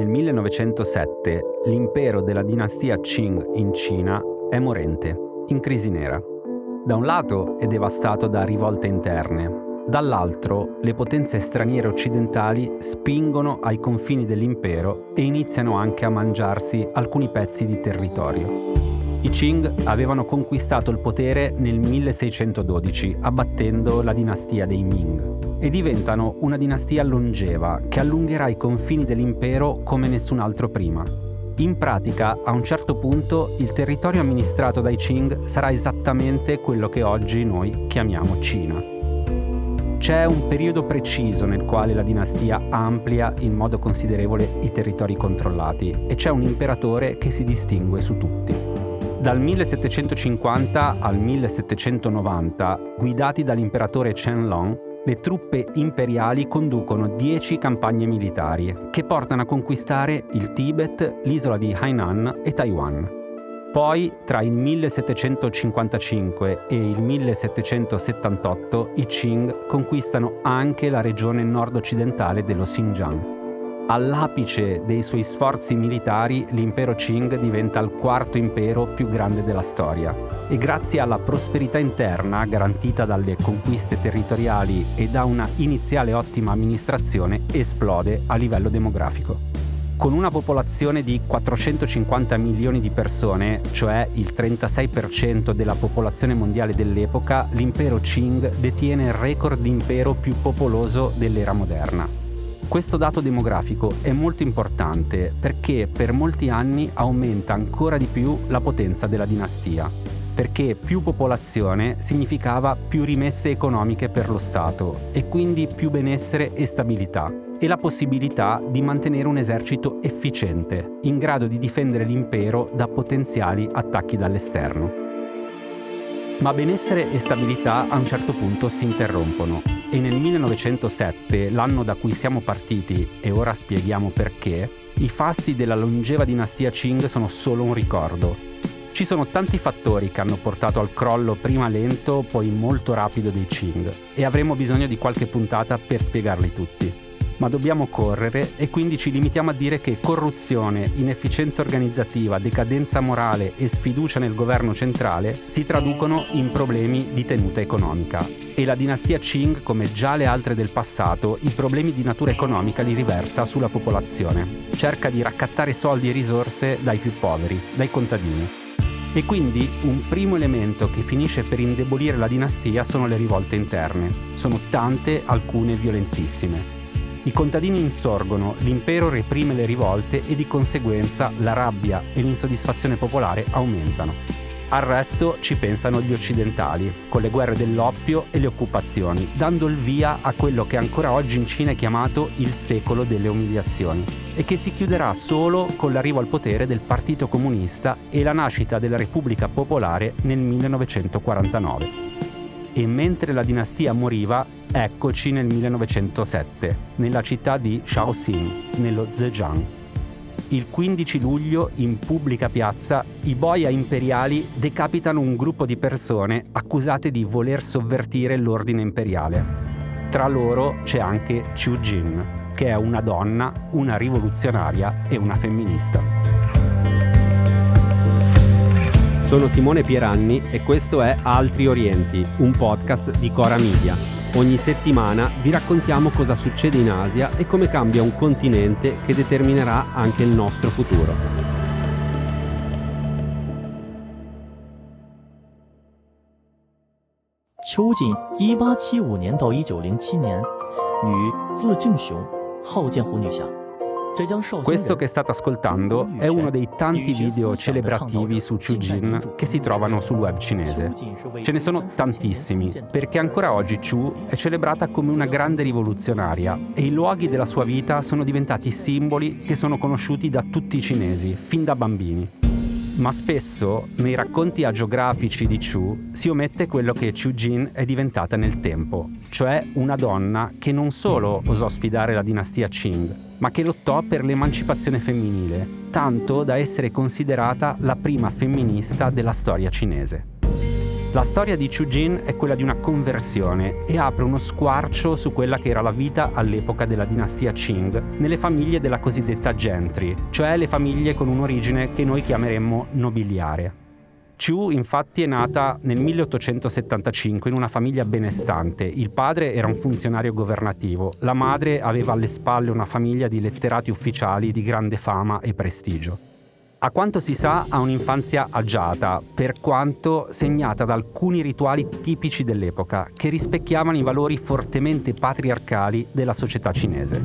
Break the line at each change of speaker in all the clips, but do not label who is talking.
Nel 1907 l'impero della dinastia Qing in Cina è morente, in crisi nera. Da un lato è devastato da rivolte interne, Dall'altro, le potenze straniere occidentali spingono ai confini dell'impero e iniziano anche a mangiarsi alcuni pezzi di territorio. I Qing avevano conquistato il potere nel 1612, abbattendo la dinastia dei Ming, e diventano una dinastia longeva che allungherà i confini dell'impero come nessun altro prima. In pratica, a un certo punto, il territorio amministrato dai Qing sarà esattamente quello che oggi noi chiamiamo Cina. C'è un periodo preciso nel quale la dinastia amplia in modo considerevole i territori controllati e c'è un imperatore che si distingue su tutti. Dal 1750 al 1790, guidati dall'imperatore Qianlong, le truppe imperiali conducono 10 campagne militari che portano a conquistare il Tibet, l'isola di Hainan e Taiwan. Poi, tra il 1755 e il 1778, i Qing conquistano anche la regione nord-occidentale dello Xinjiang. All'apice dei suoi sforzi militari, l'impero Qing diventa il quarto impero più grande della storia e grazie alla prosperità interna garantita dalle conquiste territoriali e da una iniziale ottima amministrazione esplode a livello demografico. Con una popolazione di 450 milioni di persone, cioè il 36% della popolazione mondiale dell'epoca, l'impero Qing detiene il record di impero più popoloso dell'era moderna. Questo dato demografico è molto importante perché per molti anni aumenta ancora di più la potenza della dinastia, perché più popolazione significava più rimesse economiche per lo Stato e quindi più benessere e stabilità e la possibilità di mantenere un esercito efficiente, in grado di difendere l'impero da potenziali attacchi dall'esterno. Ma benessere e stabilità a un certo punto si interrompono e nel 1907, l'anno da cui siamo partiti, e ora spieghiamo perché, i fasti della longeva dinastia Qing sono solo un ricordo. Ci sono tanti fattori che hanno portato al crollo prima lento, poi molto rapido dei Qing, e avremo bisogno di qualche puntata per spiegarli tutti ma dobbiamo correre e quindi ci limitiamo a dire che corruzione, inefficienza organizzativa, decadenza morale e sfiducia nel governo centrale si traducono in problemi di tenuta economica. E la dinastia Qing, come già le altre del passato, i problemi di natura economica li riversa sulla popolazione. Cerca di raccattare soldi e risorse dai più poveri, dai contadini. E quindi un primo elemento che finisce per indebolire la dinastia sono le rivolte interne. Sono tante, alcune violentissime. I contadini insorgono, l'impero reprime le rivolte e di conseguenza la rabbia e l'insoddisfazione popolare aumentano. Al resto ci pensano gli occidentali, con le guerre dell'oppio e le occupazioni, dando il via a quello che ancora oggi in Cina è chiamato il secolo delle umiliazioni, e che si chiuderà solo con l'arrivo al potere del Partito Comunista e la nascita della Repubblica Popolare nel 1949 e mentre la dinastia moriva, eccoci nel 1907, nella città di Shaoxing, nello Zhejiang. Il 15 luglio, in pubblica piazza, i boia imperiali decapitano un gruppo di persone accusate di voler sovvertire l'ordine imperiale. Tra loro c'è anche Chu Jin, che è una donna, una rivoluzionaria e una femminista. Sono Simone Pieranni e questo è Altri Orienti, un podcast di Cora Media. Ogni settimana vi raccontiamo cosa succede in Asia e come cambia un continente che determinerà anche il nostro futuro. Qiu Jin 1875年到1907年，女，字正雄，号剑湖女侠。 Questo che state ascoltando è uno dei tanti video celebrativi su Chu Jin che si trovano sul web cinese. Ce ne sono tantissimi, perché ancora oggi Chu è celebrata come una grande rivoluzionaria e i luoghi della sua vita sono diventati simboli che sono conosciuti da tutti i cinesi, fin da bambini. Ma spesso nei racconti agiografici di Chu si omette quello che Chu Jin è diventata nel tempo, cioè una donna che non solo osò sfidare la dinastia Qing, ma che lottò per l'emancipazione femminile, tanto da essere considerata la prima femminista della storia cinese. La storia di Chu Jin è quella di una conversione e apre uno squarcio su quella che era la vita all'epoca della dinastia Qing nelle famiglie della cosiddetta gentry, cioè le famiglie con un'origine che noi chiameremmo nobiliare. Chu infatti è nata nel 1875 in una famiglia benestante. Il padre era un funzionario governativo, la madre aveva alle spalle una famiglia di letterati ufficiali di grande fama e prestigio. A quanto si sa ha un'infanzia agiata, per quanto segnata da alcuni rituali tipici dell'epoca che rispecchiavano i valori fortemente patriarcali della società cinese.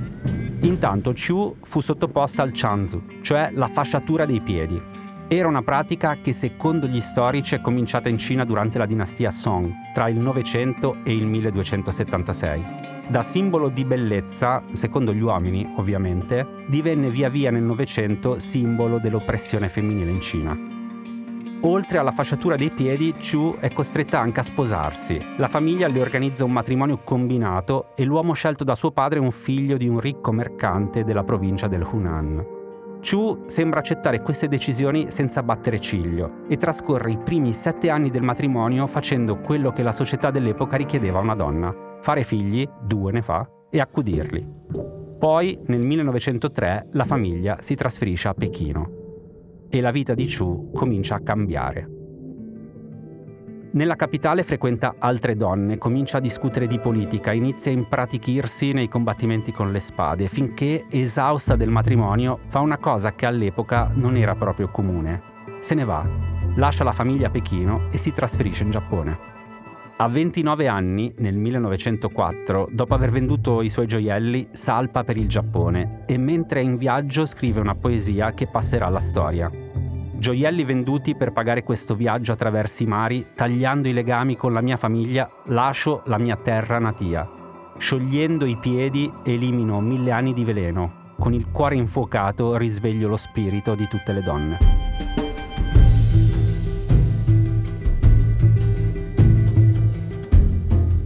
Intanto Chu fu sottoposta al Chanzu, cioè la fasciatura dei piedi. Era una pratica che secondo gli storici è cominciata in Cina durante la dinastia Song, tra il 900 e il 1276. Da simbolo di bellezza, secondo gli uomini ovviamente, divenne via via nel Novecento simbolo dell'oppressione femminile in Cina. Oltre alla fasciatura dei piedi, Chu è costretta anche a sposarsi. La famiglia le organizza un matrimonio combinato e l'uomo scelto da suo padre è un figlio di un ricco mercante della provincia del Hunan. Chu sembra accettare queste decisioni senza battere ciglio e trascorre i primi sette anni del matrimonio facendo quello che la società dell'epoca richiedeva a una donna, fare figli, due ne fa, e accudirli. Poi, nel 1903, la famiglia si trasferisce a Pechino e la vita di Chu comincia a cambiare. Nella capitale frequenta altre donne, comincia a discutere di politica, inizia a impratichirsi nei combattimenti con le spade, finché, esausta del matrimonio, fa una cosa che all'epoca non era proprio comune. Se ne va, lascia la famiglia a Pechino e si trasferisce in Giappone. A 29 anni, nel 1904, dopo aver venduto i suoi gioielli, salpa per il Giappone e mentre è in viaggio scrive una poesia che passerà alla storia. Gioielli venduti per pagare questo viaggio attraverso i mari, tagliando i legami con la mia famiglia, lascio la mia terra natia. Sciogliendo i piedi, elimino mille anni di veleno. Con il cuore infuocato risveglio lo spirito di tutte le donne.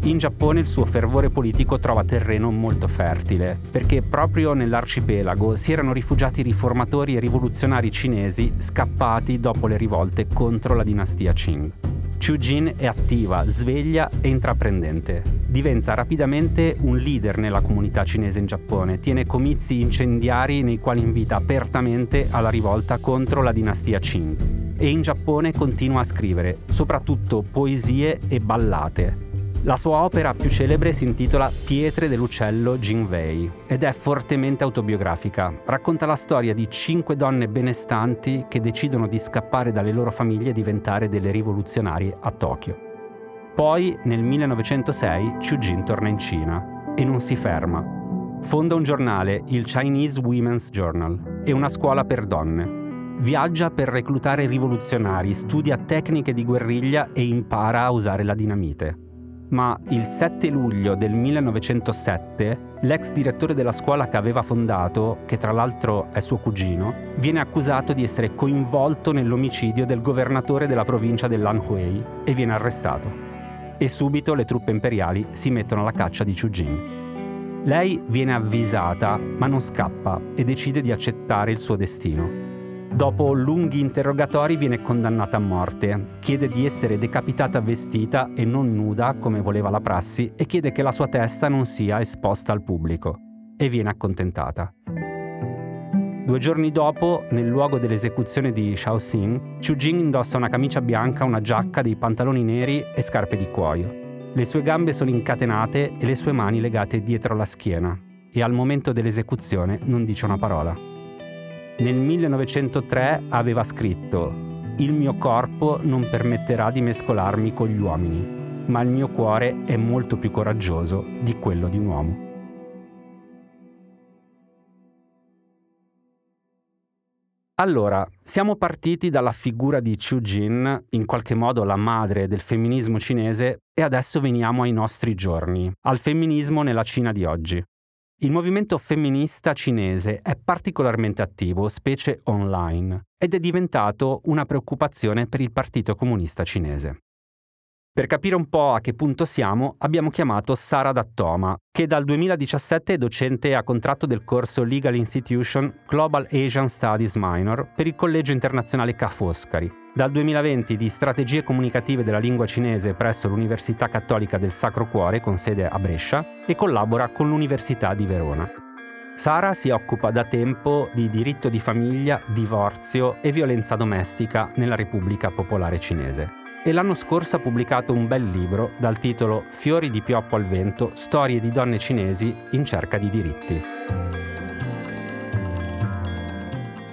In Giappone il suo fervore politico trova terreno molto fertile, perché proprio nell'arcipelago si erano rifugiati riformatori e rivoluzionari cinesi scappati dopo le rivolte contro la dinastia Qing. Chu Jin è attiva, sveglia e intraprendente. Diventa rapidamente un leader nella comunità cinese in Giappone, tiene comizi incendiari nei quali invita apertamente alla rivolta contro la dinastia Qing. E in Giappone continua a scrivere, soprattutto poesie e ballate, la sua opera più celebre si intitola Pietre dell'uccello Jinwei ed è fortemente autobiografica. Racconta la storia di cinque donne benestanti che decidono di scappare dalle loro famiglie e diventare delle rivoluzionarie a Tokyo. Poi, nel 1906, Chu Jin torna in Cina e non si ferma. Fonda un giornale, il Chinese Women's Journal, e una scuola per donne. Viaggia per reclutare rivoluzionari, studia tecniche di guerriglia e impara a usare la dinamite ma il 7 luglio del 1907 l'ex direttore della scuola che aveva fondato, che tra l'altro è suo cugino, viene accusato di essere coinvolto nell'omicidio del governatore della provincia dell'Anhui e viene arrestato. E subito le truppe imperiali si mettono alla caccia di Chu Jin. Lei viene avvisata, ma non scappa e decide di accettare il suo destino. Dopo lunghi interrogatori viene condannata a morte, chiede di essere decapitata vestita e non nuda come voleva la prassi e chiede che la sua testa non sia esposta al pubblico e viene accontentata. Due giorni dopo, nel luogo dell'esecuzione di Shaoxing, Chu Jing indossa una camicia bianca, una giacca, dei pantaloni neri e scarpe di cuoio. Le sue gambe sono incatenate e le sue mani legate dietro la schiena e al momento dell'esecuzione non dice una parola. Nel 1903 aveva scritto Il mio corpo non permetterà di mescolarmi con gli uomini, ma il mio cuore è molto più coraggioso di quello di un uomo. Allora, siamo partiti dalla figura di Chu Jin, in qualche modo la madre del femminismo cinese, e adesso veniamo ai nostri giorni, al femminismo nella Cina di oggi. Il movimento femminista cinese è particolarmente attivo, specie online, ed è diventato una preoccupazione per il Partito Comunista Cinese. Per capire un po' a che punto siamo, abbiamo chiamato Sara Dattoma, che dal 2017 è docente a contratto del corso Legal Institution Global Asian Studies Minor per il Collegio Internazionale Ca' Foscari. Dal 2020 di strategie comunicative della lingua cinese presso l'Università Cattolica del Sacro Cuore con sede a Brescia e collabora con l'Università di Verona. Sara si occupa da tempo di diritto di famiglia, divorzio e violenza domestica nella Repubblica Popolare Cinese e l'anno scorso ha pubblicato un bel libro dal titolo Fiori di pioppo al vento, storie di donne cinesi in cerca di diritti.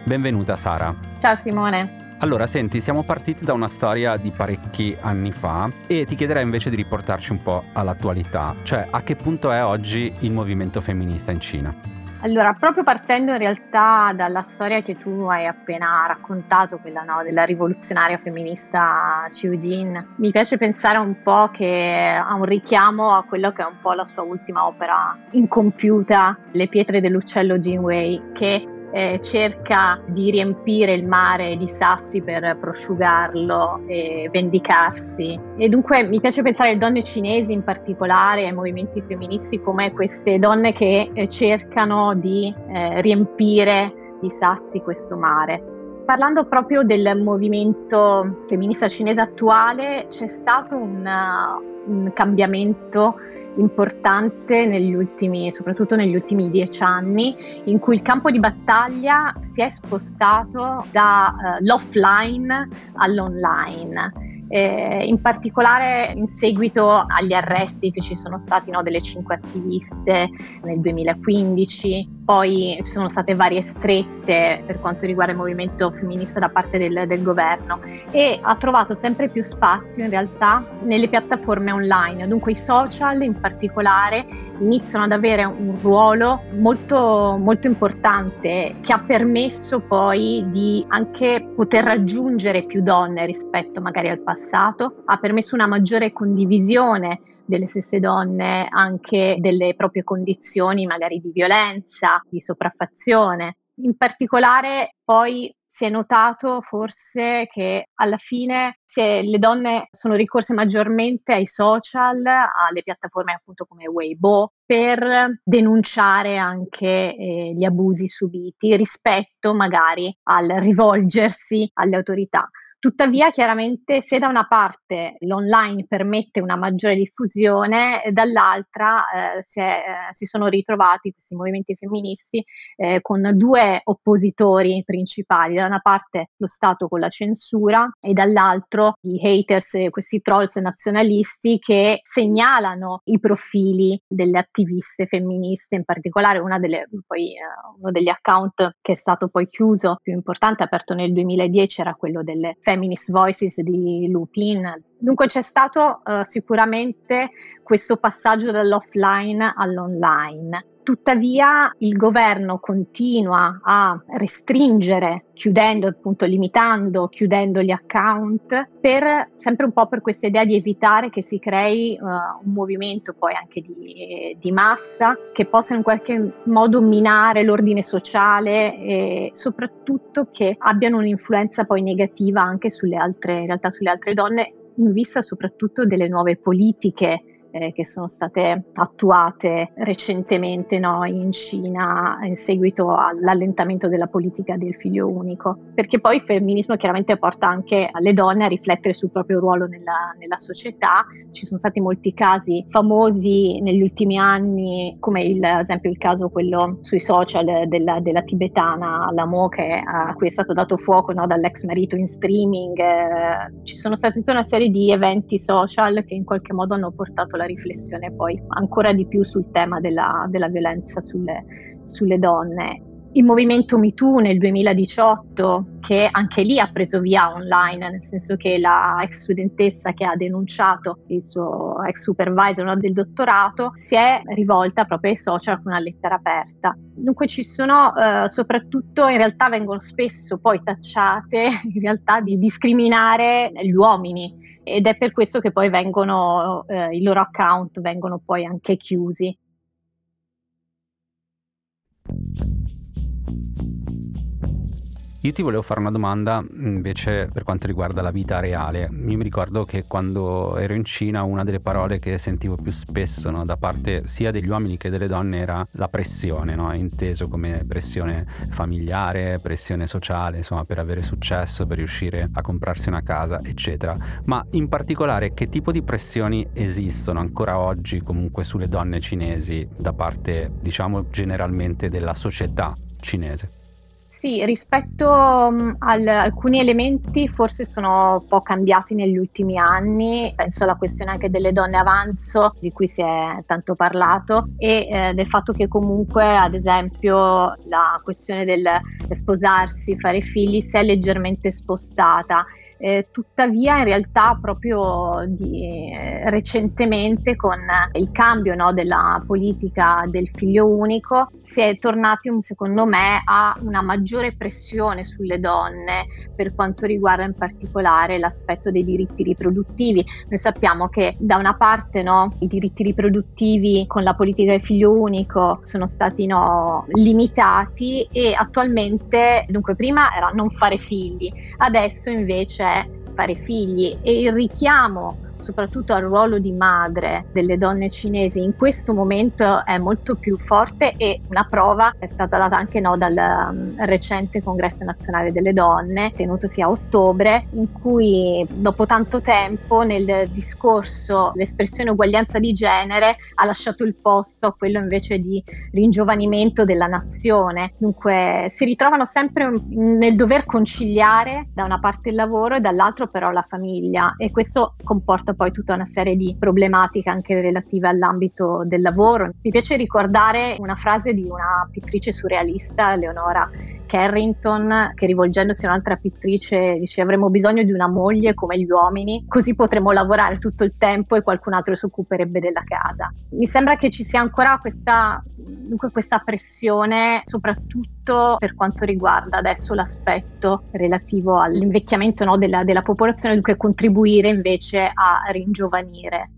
Benvenuta Sara.
Ciao Simone.
Allora, senti, siamo partiti da una storia di parecchi anni fa e ti chiederei invece di riportarci un po' all'attualità, cioè a che punto è oggi il movimento femminista in Cina.
Allora, proprio partendo in realtà dalla storia che tu hai appena raccontato, quella no, della rivoluzionaria femminista Chiu Jin, mi piace pensare un po' che ha un richiamo a quello che è un po' la sua ultima opera incompiuta, Le pietre dell'uccello Jin Wei, che eh, cerca di riempire il mare di sassi per prosciugarlo e vendicarsi. E dunque mi piace pensare alle donne cinesi in particolare, ai movimenti femministi, come queste donne che eh, cercano di eh, riempire di sassi questo mare. Parlando proprio del movimento femminista cinese attuale, c'è stato un, un cambiamento importante negli ultimi, soprattutto negli ultimi dieci anni, in cui il campo di battaglia si è spostato dall'offline uh, all'online. Eh, in particolare in seguito agli arresti che ci sono stati no, delle cinque attiviste nel 2015, poi ci sono state varie strette per quanto riguarda il movimento femminista da parte del, del, governo e ha trovato sempre più spazio in realtà nelle piattaforme online, dunque i social in particolare iniziano ad avere un ruolo molto, molto importante che ha permesso poi di anche poter raggiungere più donne rispetto magari al passato, ha permesso una maggiore condivisione delle stesse donne anche delle proprie condizioni magari di violenza, di sopraffazione. In particolare poi si è notato forse che alla fine le donne sono ricorse maggiormente ai social, alle piattaforme appunto come Weibo, per denunciare anche eh, gli abusi subiti rispetto magari al rivolgersi alle autorità. Tuttavia, chiaramente, se da una parte l'online permette una maggiore diffusione, dall'altra eh, si, è, eh, si, sono ritrovati questi movimenti femministi eh, con due oppositori principali. Da una parte lo Stato con la censura e dall'altro i haters, questi trolls nazionalisti che segnalano i profili delle attiviste femministe, in particolare delle, poi, eh, uno degli account che è stato poi chiuso, più importante, aperto nel 2010, era quello delle Feminist Feminist Voices di Lupin. Dunque c'è stato uh, sicuramente questo passaggio dall'offline all'online. Tuttavia il governo continua a restringere, chiudendo, appunto limitando, chiudendo gli account, per, sempre un po' per questa idea di evitare che si crei uh, un movimento poi anche di, di, massa che possa in qualche modo minare l'ordine sociale e soprattutto che abbiano un'influenza poi negativa anche sulle altre, in realtà sulle altre donne in vista soprattutto delle nuove politiche eh, che sono state attuate recentemente no, in Cina in seguito all'allentamento della politica del figlio unico, perché poi il femminismo chiaramente porta anche le donne a riflettere sul proprio ruolo nella, nella società. Ci sono stati molti casi famosi negli ultimi anni, come il, ad esempio il caso quello sui social della, della tibetana Lamo, che, a cui è stato dato fuoco no, dall'ex marito in streaming. Eh, ci sono stati tutta una serie di eventi social che in qualche modo hanno portato la riflessione poi ancora di più sul tema della, della violenza sulle, sulle donne. Il movimento MeToo nel 2018, che anche lì ha preso via online, nel senso che la ex studentessa che ha denunciato il suo ex supervisor no, del dottorato si è rivolta proprio ai social con una lettera aperta. Dunque ci sono, eh, soprattutto in realtà vengono spesso poi tacciate in realtà di discriminare gli uomini ed è per questo che poi vengono, eh, i loro account vengono poi anche chiusi.
Io ti volevo fare una domanda invece per quanto riguarda la vita reale. Io mi ricordo che quando ero in Cina una delle parole che sentivo più spesso no, da parte sia degli uomini che delle donne era la pressione, no? inteso come pressione familiare, pressione sociale, insomma per avere successo, per riuscire a comprarsi una casa, eccetera. Ma in particolare che tipo di pressioni esistono ancora oggi comunque sulle donne cinesi da parte, diciamo, generalmente della società cinese?
Sì, rispetto um, al, alcuni elementi forse sono un po' cambiati negli ultimi anni, penso alla questione anche delle donne avanzo di cui si è tanto parlato e eh, del fatto che comunque ad esempio la questione del sposarsi, fare figli si è leggermente spostata eh, tuttavia in realtà proprio di, eh, recentemente con il cambio no, della politica del figlio unico si è tornati secondo me a una maggiore pressione sulle donne per quanto riguarda in particolare l'aspetto dei diritti riproduttivi. Noi sappiamo che da una parte no, i diritti riproduttivi con la politica del figlio unico sono stati no, limitati e attualmente dunque prima era non fare figli, adesso invece c'è fare figli. E il richiamo soprattutto al ruolo di madre delle donne cinesi in questo momento è molto più forte e una prova è stata data anche no, dal um, recente congresso nazionale delle donne tenutosi a ottobre in cui dopo tanto tempo nel discorso l'espressione uguaglianza di genere ha lasciato il posto a quello invece di ringiovanimento della nazione. Dunque si ritrovano sempre nel dover conciliare da una parte il lavoro e dall'altro però la famiglia e questo comporta comporta poi tutta una serie di problematiche anche relative all'ambito del lavoro. Mi piace ricordare una frase di una pittrice surrealista, Leonora Carrington, che rivolgendosi a un'altra pittrice dice avremo bisogno di una moglie come gli uomini, così potremo lavorare tutto il tempo e qualcun altro si occuperebbe della casa. Mi sembra che ci sia ancora questa, questa pressione, soprattutto per quanto riguarda adesso l'aspetto relativo all'invecchiamento no, della, della popolazione, dunque contribuire invece a ringiovanire.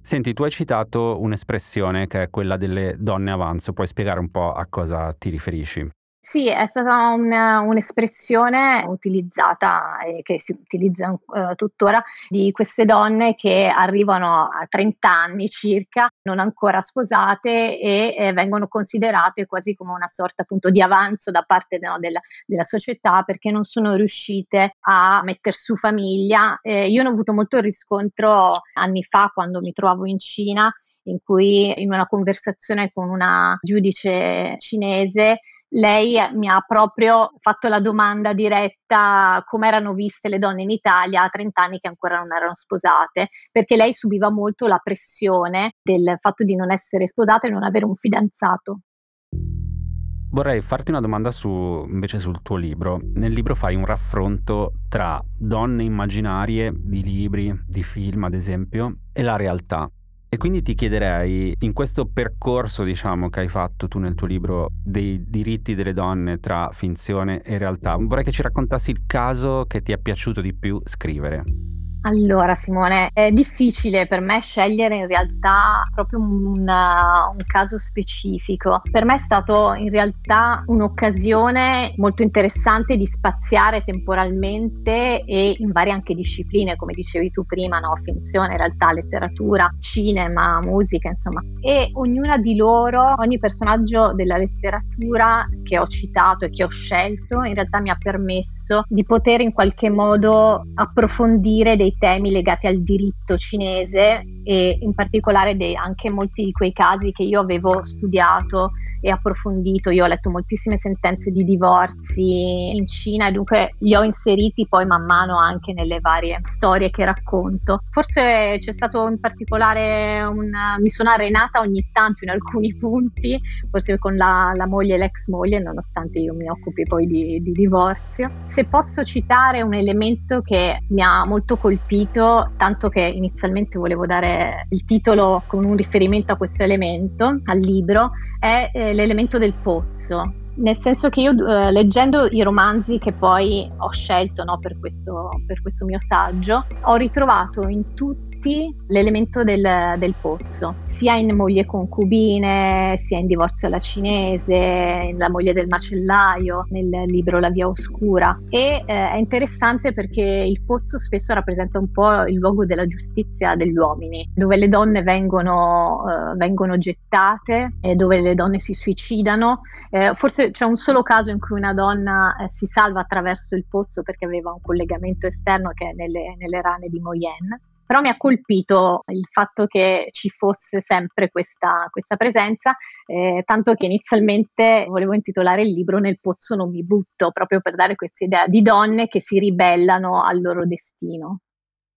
Senti, tu hai citato un'espressione che è quella delle donne avanzo, puoi spiegare un po' a cosa ti riferisci?
Sì, è stata un, un'espressione utilizzata e che si utilizza uh, tuttora di queste donne che arrivano a 30 anni circa, non ancora sposate e eh, vengono considerate quasi come una sorta appunto di avanzo da parte no, della, della, società perché non sono riuscite a mettere su famiglia. Eh, io ne ho avuto molto riscontro anni fa quando mi trovavo in Cina in cui in una conversazione con una giudice cinese lei mi ha proprio fatto la domanda diretta come erano viste le donne in Italia a 30 anni che ancora non erano sposate, perché lei subiva molto la pressione del fatto di non essere sposata e non avere un fidanzato.
Vorrei farti una domanda su, invece sul tuo libro. Nel libro fai un raffronto tra donne immaginarie di libri, di film ad esempio, e la realtà. E quindi ti chiederei, in questo percorso, diciamo, che hai fatto tu nel tuo libro dei diritti delle donne tra finzione e realtà, vorrei che ci raccontassi il caso che ti è piaciuto di più scrivere.
Allora Simone, è difficile per me scegliere in realtà proprio un, un, caso specifico. Per me è stato in realtà un'occasione molto interessante di spaziare temporalmente e in varie anche discipline, come dicevi tu prima, no? finzione, realtà, letteratura, cinema, musica, insomma. E ognuna di loro, ogni personaggio della letteratura che ho citato e che ho scelto, in realtà mi ha permesso di poter in qualche modo approfondire dei temi legati al diritto cinese e in particolare dei, anche molti di quei casi che io avevo studiato e approfondito. Io ho letto moltissime sentenze di divorzi in Cina e dunque li ho inseriti poi man mano anche nelle varie storie che racconto. Forse c'è stato in particolare un... mi sono arenata ogni tanto in alcuni punti, forse con la, la moglie e l'ex moglie, nonostante io mi occupi poi di, di divorzio. Se posso citare un elemento che mi ha molto colpito, tanto che inizialmente volevo dare il titolo con un riferimento a questo elemento, al libro, è eh, l'elemento del pozzo. Nel senso che io eh, leggendo i romanzi che poi ho scelto no, per, questo, per questo mio saggio, ho ritrovato in tutti porti l'elemento del, del, pozzo, sia in moglie concubine, sia in divorzio alla cinese, la moglie del macellaio, nel libro La via oscura. E eh, è interessante perché il pozzo spesso rappresenta un po' il luogo della giustizia degli uomini, dove le donne vengono, eh, vengono gettate, e dove le donne si suicidano. Eh, forse c'è un solo caso in cui una donna eh, si salva attraverso il pozzo perché aveva un collegamento esterno che è nelle, nelle rane di Moyen però mi ha colpito il fatto che ci fosse sempre questa, questa presenza, eh, tanto che inizialmente volevo intitolare il libro Nel pozzo non mi butto, proprio per dare questa idea di donne che si ribellano al loro destino.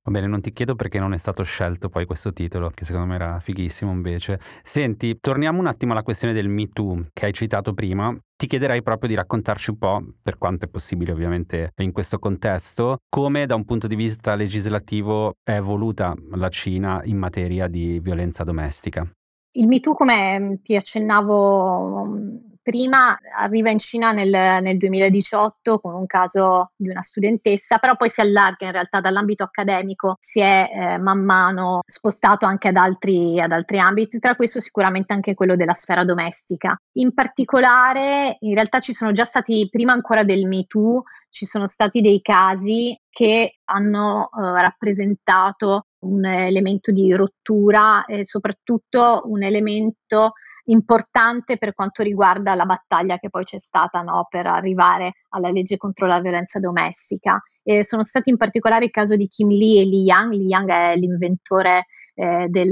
Va bene, non ti chiedo perché non è stato scelto poi questo titolo, che secondo me era fighissimo invece. Senti, torniamo un attimo alla questione del Me Too che hai citato prima. Ti chiederei proprio di raccontarci un po', per quanto è possibile ovviamente in questo contesto, come da un punto di vista legislativo è evoluta la Cina in materia di violenza domestica.
Il Me Too, come ti accennavo prima arriva in Cina nel, nel, 2018 con un caso di una studentessa, però poi si allarga in realtà dall'ambito accademico, si è eh, man mano spostato anche ad altri, ad altri ambiti, tra questo sicuramente anche quello della sfera domestica. In particolare, in realtà ci sono già stati, prima ancora del Me Too, ci sono stati dei casi che hanno eh, rappresentato un elemento di rottura e soprattutto un elemento importante per quanto riguarda la battaglia che poi c'è stata no, per arrivare alla legge contro la violenza domestica. E sono stati in particolare il caso di Kim Lee e Li Yang. Li Yang è l'inventore eh, del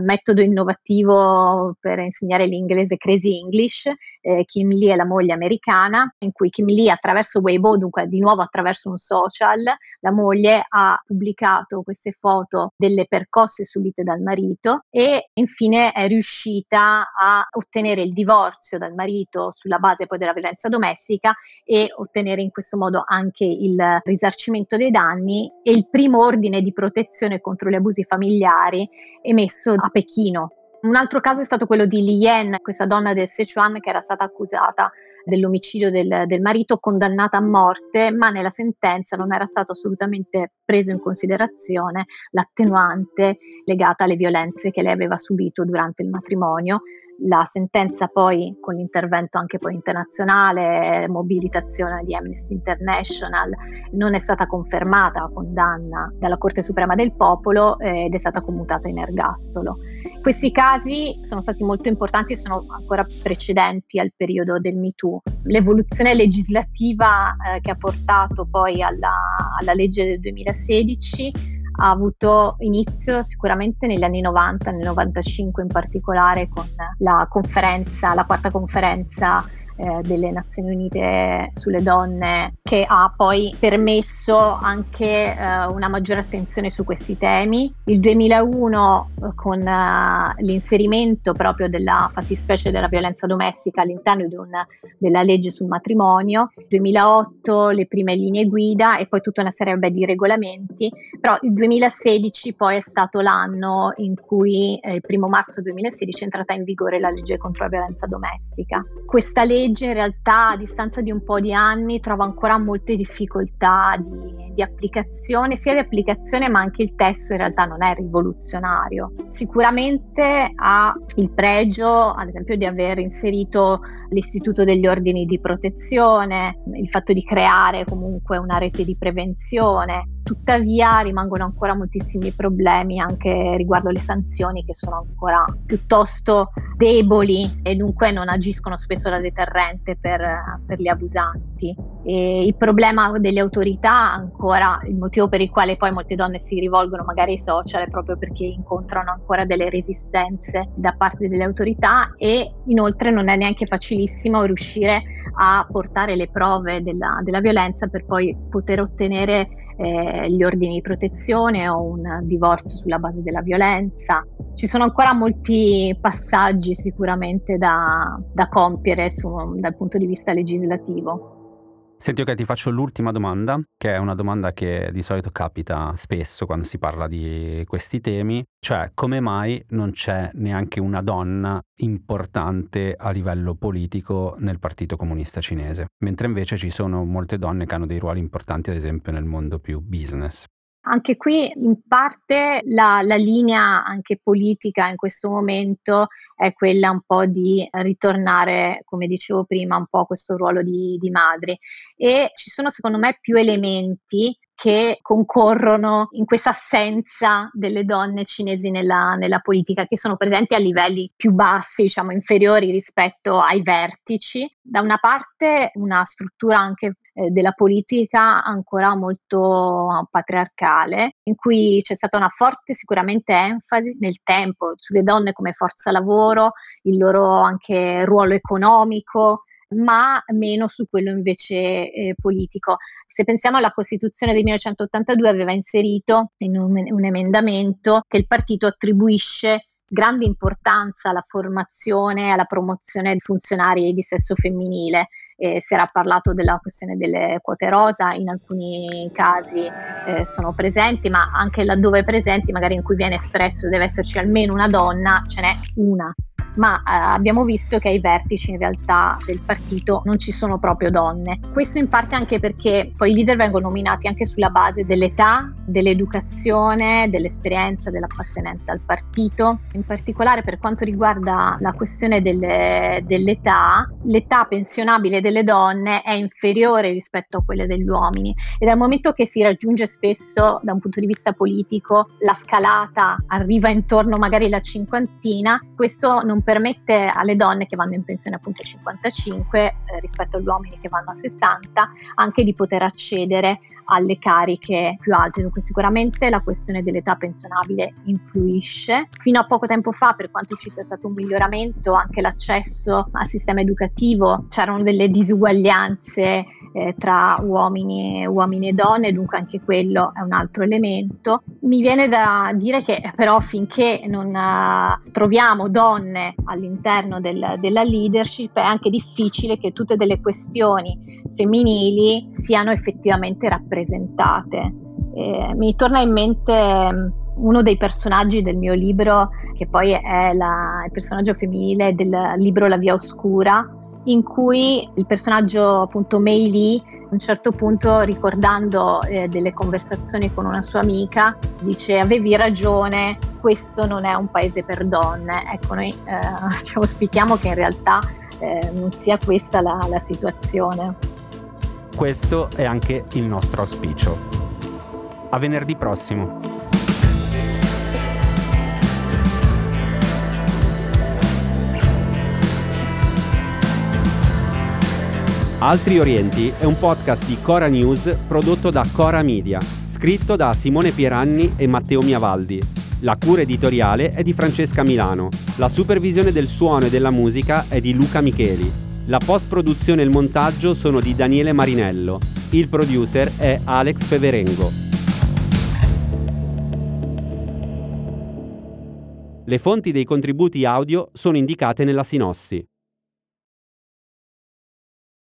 metodo innovativo per insegnare l'inglese Crazy English. Eh, Kim Lee è la moglie americana, in cui Kim Lee attraverso Weibo, dunque di nuovo attraverso un social, la moglie ha pubblicato queste foto delle percosse subite dal marito e infine è riuscita a ottenere il divorzio dal marito sulla base poi della violenza domestica e ottenere in questo modo anche il risarcimento dei danni e il primo ordine di protezione contro gli abusi familiari militari emesso a Pechino. Un altro caso è stato quello di Li Yen, questa donna del Sichuan che era stata accusata dell'omicidio del, del, marito, condannata a morte, ma nella sentenza non era stato assolutamente preso in considerazione l'attenuante legata alle violenze che lei aveva subito durante il matrimonio la sentenza poi con l'intervento anche poi internazionale, mobilitazione di Amnesty International, non è stata confermata la condanna dalla Corte Suprema del Popolo eh, ed è stata commutata in ergastolo. Questi casi sono stati molto importanti e sono ancora precedenti al periodo del MeToo. L'evoluzione legislativa eh, che ha portato poi alla, alla legge del 2016 ha avuto inizio sicuramente negli anni 90, nel 95 in particolare con la conferenza, la quarta conferenza eh, delle Nazioni Unite sulle donne che ha poi permesso anche eh, una maggiore attenzione su questi temi. Il 2001 eh, con eh, l'inserimento proprio della fattispecie della violenza domestica all'interno un, della legge sul matrimonio, il 2008 le prime linee guida e poi tutta una serie beh, di regolamenti, però il 2016 poi è stato l'anno in cui eh, il primo marzo 2016 è entrata in vigore la legge contro la violenza domestica. Questa legge legge in realtà a distanza di un po' di anni trova ancora molte difficoltà di, di, applicazione, sia di applicazione ma anche il testo in realtà non è rivoluzionario. Sicuramente ha il pregio ad esempio di aver inserito l'istituto degli ordini di protezione, il fatto di creare comunque una rete di prevenzione, tuttavia rimangono ancora moltissimi problemi anche riguardo le sanzioni che sono ancora piuttosto deboli e dunque non agiscono spesso da deterrente per, per gli abusanti. E il problema delle autorità, ancora il motivo per il quale poi molte donne si rivolgono magari ai social è proprio perché incontrano ancora delle resistenze da parte delle autorità e inoltre non è neanche facilissimo riuscire a portare le prove della, della violenza per poi poter ottenere eh, gli ordini di protezione o un divorzio sulla base della violenza. Ci sono ancora molti passaggi sicuramente da, da compiere su, dal punto di vista legislativo.
Senti, ok, ti faccio l'ultima domanda, che è una domanda che di solito capita spesso quando si parla di questi temi, cioè come mai non c'è neanche una donna importante a livello politico nel Partito Comunista Cinese, mentre invece ci sono molte donne che hanno dei ruoli importanti, ad esempio nel mondo più business.
Anche qui in parte la, la, linea anche politica in questo momento è quella un po' di ritornare, come dicevo prima, un po' a questo ruolo di, di madri e ci sono secondo me più elementi che concorrono in questa assenza delle donne cinesi nella, nella, politica, che sono presenti a livelli più bassi, diciamo inferiori rispetto ai vertici. Da una parte una struttura anche eh, della politica ancora molto patriarcale, in cui c'è stata una forte sicuramente enfasi nel tempo sulle donne come forza lavoro, il loro anche ruolo economico, ma meno su quello invece eh, politico. Se pensiamo alla Costituzione del 1982 aveva inserito in un, un emendamento che il partito attribuisce grande importanza alla formazione e alla promozione di funzionari di sesso femminile. Eh, si era parlato della questione delle quote rosa, in alcuni casi eh, sono presenti, ma anche laddove presenti, magari in cui viene espresso deve esserci almeno una donna, ce n'è una ma eh, abbiamo visto che ai vertici in realtà del partito non ci sono proprio donne. Questo in parte anche perché poi i leader vengono nominati anche sulla base dell'età, dell'educazione, dell'esperienza, dell'appartenenza al partito. In particolare per quanto riguarda la questione delle, dell'età, l'età pensionabile delle donne è inferiore rispetto a quelle degli uomini e dal momento che si raggiunge spesso da un punto di vista politico la scalata arriva intorno magari alla cinquantina, questo non permette alle donne che vanno in pensione appunto a 55 eh, rispetto agli uomini che vanno a 60 anche di poter accedere alle cariche più alte. Dunque sicuramente la questione dell'età pensionabile influisce. Fino a poco tempo fa, per quanto ci sia stato un miglioramento, anche l'accesso al sistema educativo, c'erano delle disuguaglianze eh, tra uomini uomini e donne, dunque anche quello è un altro elemento. Mi viene da dire che però finché non uh, troviamo donne all'interno del, della leadership è anche difficile che tutte delle questioni femminili siano effettivamente rappresentate. Eh, mi torna in mente mm, uno dei personaggi del mio libro, che poi è la, il personaggio femminile del libro La via oscura, in cui il personaggio appunto Mei Lee a un certo punto ricordando eh, delle conversazioni con una sua amica dice avevi ragione questo non è un paese per donne. Ecco noi eh, auspichiamo che in realtà eh, non sia questa la, la situazione
questo è anche il nostro auspicio a venerdì prossimo Altri Orienti è un podcast di Cora News prodotto da Cora Media, scritto da Simone Pieranni e Matteo Miavaldi. La cura editoriale è di Francesca Milano. La supervisione del suono e della musica è di Luca Micheli. La post-produzione e il montaggio sono di Daniele Marinello. Il producer è Alex Peverengo. Le fonti dei contributi audio sono indicate nella sinossi.